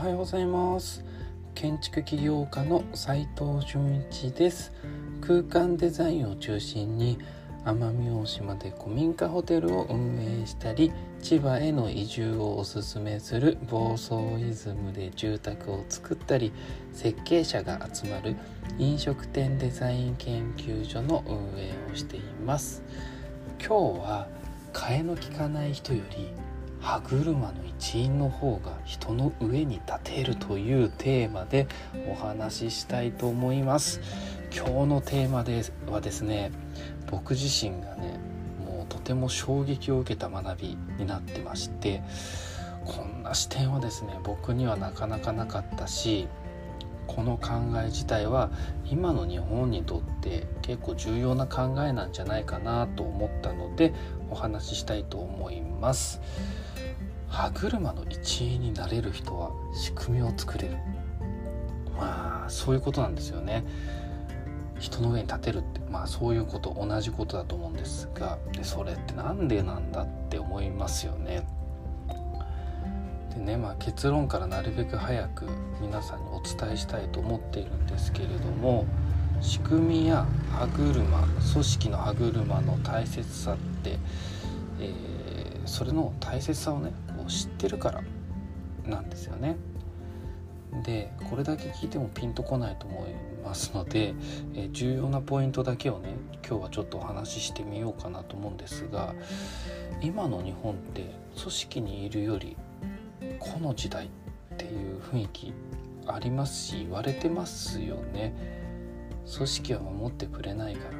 はようございます。建築起業家の斉藤純一です。空間デザインを中心に奄美大島で古民家ホテルを運営したり千葉への移住をおすすめする房総イズムで住宅を作ったり設計者が集まる飲食店デザイン研究所の運営をしています。今日は替えの利かない人より歯車の一員の方が人の上に立てるというテーマでお話ししたいと思います今日のテーマではですね僕自身がねもうとても衝撃を受けた学びになってましてこんな視点はですね僕にはなかなかなかったしこの考え自体は今の日本にとって結構重要な考えなんじゃないかなと思ったのでお話ししたいと思います。歯車の一員になれる人は仕組みを作れる。まあそういうことなんですよね。人の上に立てるってまあそういうこと同じことだと思うんですがでそれって何でなんだって思いますよね。でねまあ結論からなるべく早く皆さんにお伝えしたいと思っているんですけれども仕組みや歯車組織の歯車の大切さって、えー、それの大切さをね知ってるからなんですよね。でこれだけ聞いてもピンとこないと思いますので、え、重要なポイントだけをね今日はちょっとお話ししてみようかなと思うんですが今の日本って組織にいるよりこの時代っていう雰囲気ありますし言われてますよね。組織は守ってくれないから、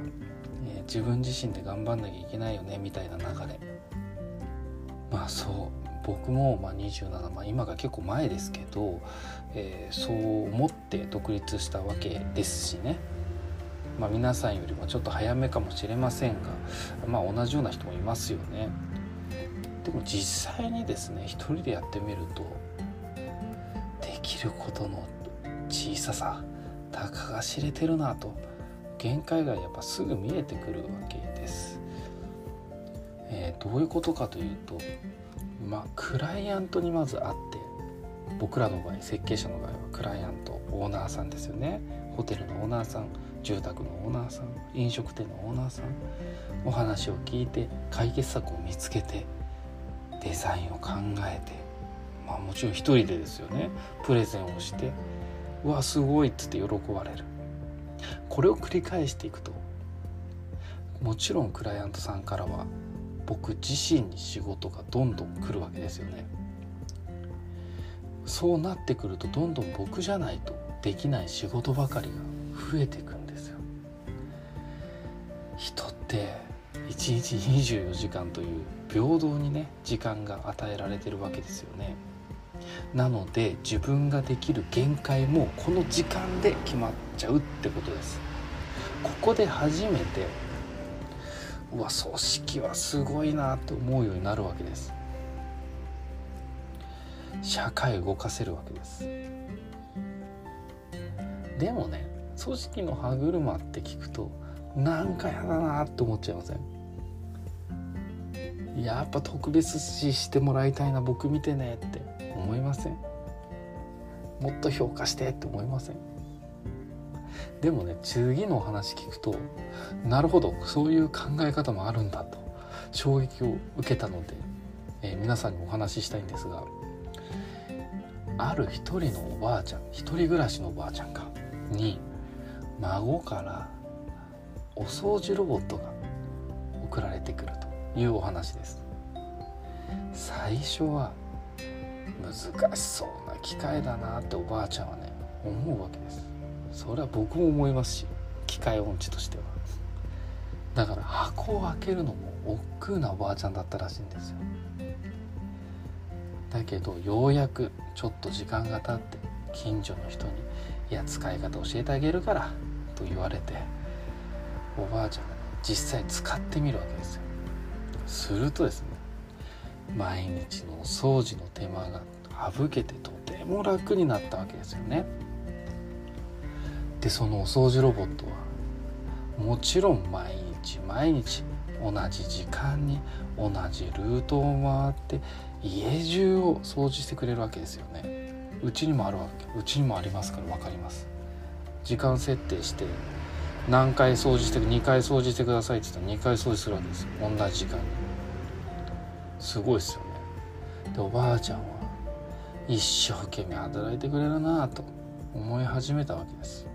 えー、自分自身で頑張んなきゃいけないよねみたいな流れまあそう僕もまあ27、まあ、今が結構前ですけど、えー、そう思って独立したわけですしね、まあ、皆さんよりもちょっと早めかもしれませんが、まあ、同じような人もいますよね。でも実際にですね一人でやってみるとできることの小ささたかが知れてるなと限界がやっぱすぐ見えてくるわけです。えー、どういうことかというとまあクライアントにまず会って僕らの場合設計者の場合はクライアントオーナーさんですよね。ホテルのオーナーさん住宅のオーナーさん飲食店のオーナーさんお話を聞いて解決策を見つけてデザインを考えてまあもちろん一人でですよね。プレゼンをして「うわすごい」っつって喜ばれる。これを繰り返していくともちろんクライアントさんからは僕自身に仕事がどんどん来るわけですよね。そうなってくるとどんどん僕じゃないとできない仕事ばかりが増えていくんですよ。人って1日24時間という平等にね時間が与えられてるわけですよね。なので自分ができる限界もこの時間で決まっちゃうってことです。ここで初めてうわ組織はすごいなって思うようになるわけです。社会動かせるわけです。でもね組織の歯車って聞くとなんかやだなって思っちゃいません？やっぱ特別視してもらいたいな僕見てねって思いません？もっと評価してって思いません？でもね次のお話聞くとなるほどそういう考え方もあるんだと衝撃を受けたので、えー、皆さんにお話ししたいんですがある一人のおばあちゃん一人暮らしのおばあちゃんかに孫からお掃除ロボットが送られてくるというお話です。最初は難しそうな機械だなっておばあちゃんはね思うわけです。それは僕も思いますし機械音痴としては。だから箱を開けるのも億劫なおばあちゃんだったらしいんですよ。だけどようやくちょっと時間が経って近所の人に「いや使い方教えてあげるから」と言われておばあちゃんが、実際使ってみるわけですよ。するとですね毎日のお掃除の手間が省けてとても楽になったわけですよね。でそのお掃除ロボットはもちろん毎日毎日同じ時間に同じルートを回って家中を掃除してくれるわけですよね。うちにもあるわけうちにもありますから分かります。時間設定して何回掃除して2回掃除してくださいって言ったら2回掃除するわけです同じ時間に。すごいですよね。でおばあちゃんは一生懸命働いてくれるなと思い始めたわけです。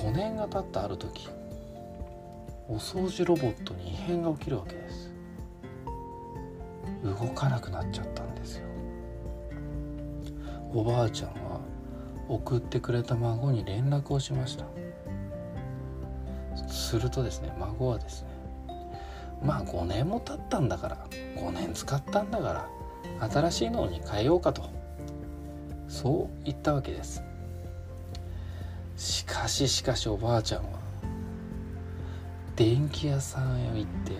5年が経ったある時お掃除ロボットに異変が起きるわけです。動かなくなっちゃったんですよ。おばあちゃんは送ってくれた孫に連絡をしました。するとですね孫はですねまあ5年も経ったんだから5年使ったんだから新しいのに変えようかとそう言ったわけです。しかししかしおばあちゃんは電気屋さんへ行って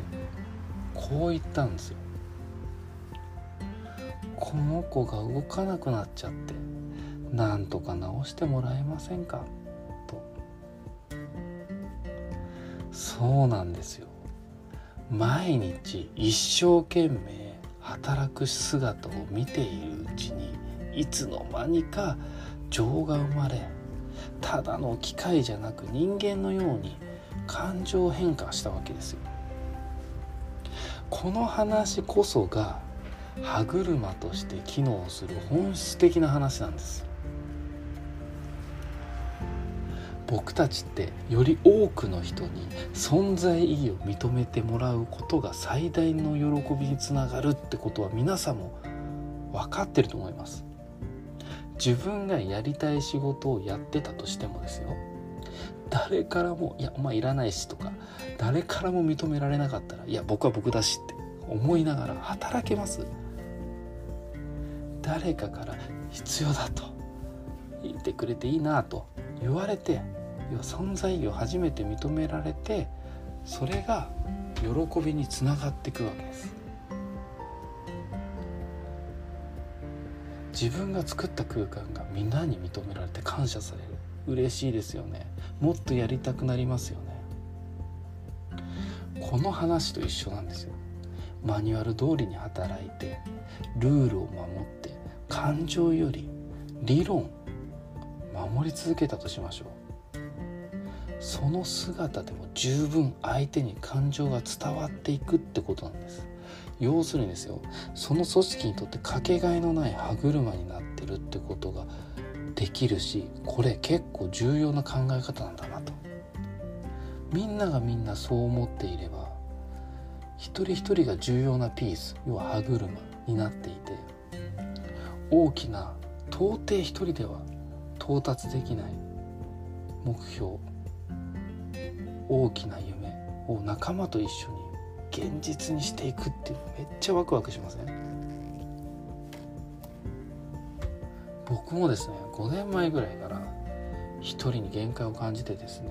こう言ったんですよ。この子が動かなくなっちゃってなんとか直してもらえませんか？と。そうなんですよ。毎日一生懸命働く姿を見ているうちにいつの間にか情が生まれただの機械じゃなく人間のように感情変化したわけですよ。この話こそが歯車として機能する本質的な話なんです。僕たちってより多くの人に存在意義を認めてもらうことが最大の喜びにつながるってことは皆さんも分かってると思います。自分がやりたい仕事をやってたとしてもですよ。誰からも「いやお前いらないし」とか誰からも認められなかったら「いや僕は僕だし」って思いながら働けます。誰かから必要だと言ってくれていいなと言われて存在意義を初めて認められてそれが喜びにつながっていくわけです。自分が作った空間がみんなに認められて感謝される。嬉しいですよね。もっとやりたくなりますよね。この話と一緒なんですよ。マニュアル通りに働いてルールを守って感情より理論守り続けたとしましょう。その姿でも十分相手に感情が伝わっていくってことなんです。要するにですよその組織にとってかけがえのない歯車になってるってことができるしこれ結構重要な考え方なんだなと。みんながみんなそう思っていれば一人一人が重要なピース要は歯車になっていて大きな到底一人では到達できない目標大きな夢を仲間と一緒に現実にしていくってめっちゃワクワクしません？僕もですね5年前ぐらいから一人に限界を感じてですね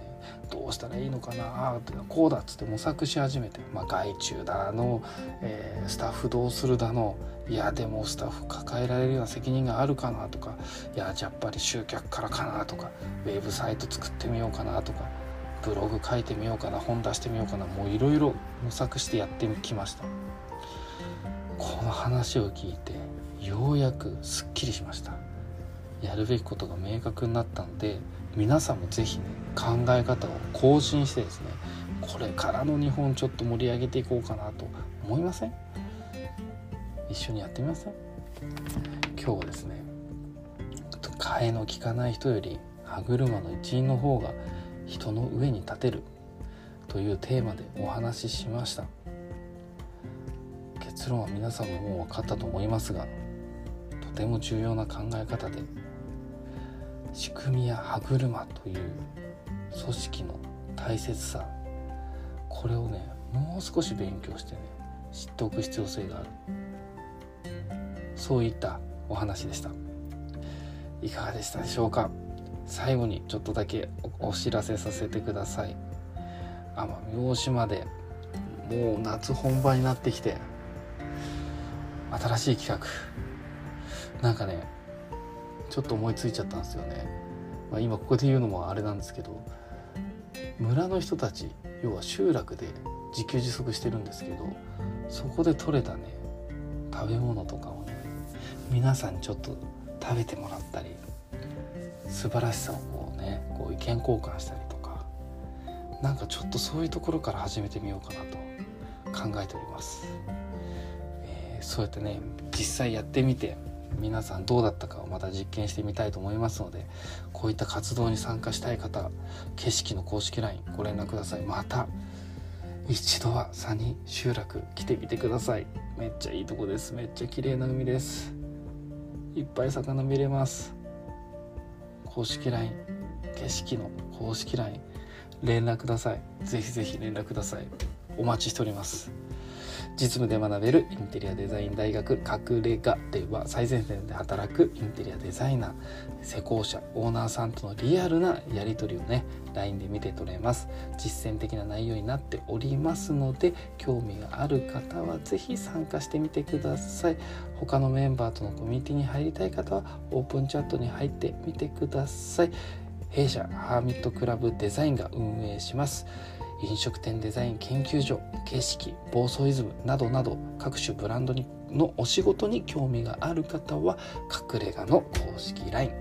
どうしたらいいのかなあこうだっつって模索し始めて、まあ、外注だの、えー、スタッフどうするだのいやでもスタッフ抱えられるような責任があるかなとかいややっぱり集客からかなとかウェブサイト作ってみようかなとかブログ書いてみようかな本出してみようかなもういろいろ模索してやってきました。この話を聞いてようやくすっきりしました。やるべきことが明確になったので皆さんも是非ね考え方を更新してですねこれからの日本ちょっと盛り上げていこうかなと思いません？一緒にやってみません？今日はですね替えの利かない人より歯車の一員の方が人の上に立てる。というテーマでお話ししました。結論は皆さんももう分かったと思いますがとても重要な考え方で仕組みや歯車という組織の大切さこれをねもう少し勉強してね知っておく必要性がある。そういったお話でした。いかがでしたでしょうか？最後にちょっとだけお知らせさせてください。奄美大島でもう夏本番になってきて新しい企画。なんかねちょっと思いついちゃったんですよね、まあ、今ここで言うのもあれなんですけど村の人たち要は集落で自給自足してるんですけどそこで採れたね食べ物とかをね皆さんにちょっと食べてもらったり素晴らしさをこうねこう意見交換したりとかなんかちょっとそういうところから始めてみようかなと考えております、えー、そうやってね実際やってみて皆さんどうだったかをまた実験してみたいと思いますのでこういった活動に参加したい方景色の公式 LINE ご連絡ください。また一度はサニ集落来てみてください。めっちゃいいとこです。めっちゃ綺麗な海です。いっぱい魚見れます。公式 LINE 景色の公式 LINE 連絡ください。ぜひぜひ連絡ください。お待ちしております。実務で学べるインテリアデザイン大学隠れ家では最前線で働くインテリアデザイナー施工者オーナーさんとのリアルなやり取りをね LINE で見て取れます。実践的な内容になっておりますので興味がある方は是非参加してみてください。他のメンバーとのコミュニティに入りたい方はオープンチャットに入ってみてください。弊社ハーミットクラブデザインが運営します。飲食店デザイン研究所景色暴走イズムなどなど各種ブランドにのお仕事に興味がある方は隠れ家の公式 LINE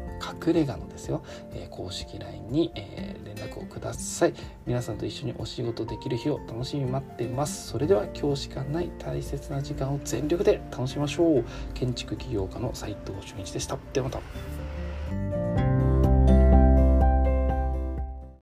隠れ家のですよ、えー、公式 LINE に、えー、連絡をください。皆さんと一緒にお仕事できる日を楽しみに待ってます。それでは今日しかない大切な時間を全力で楽しみましょう。建築起業家の斉藤俊一でした。ではまた。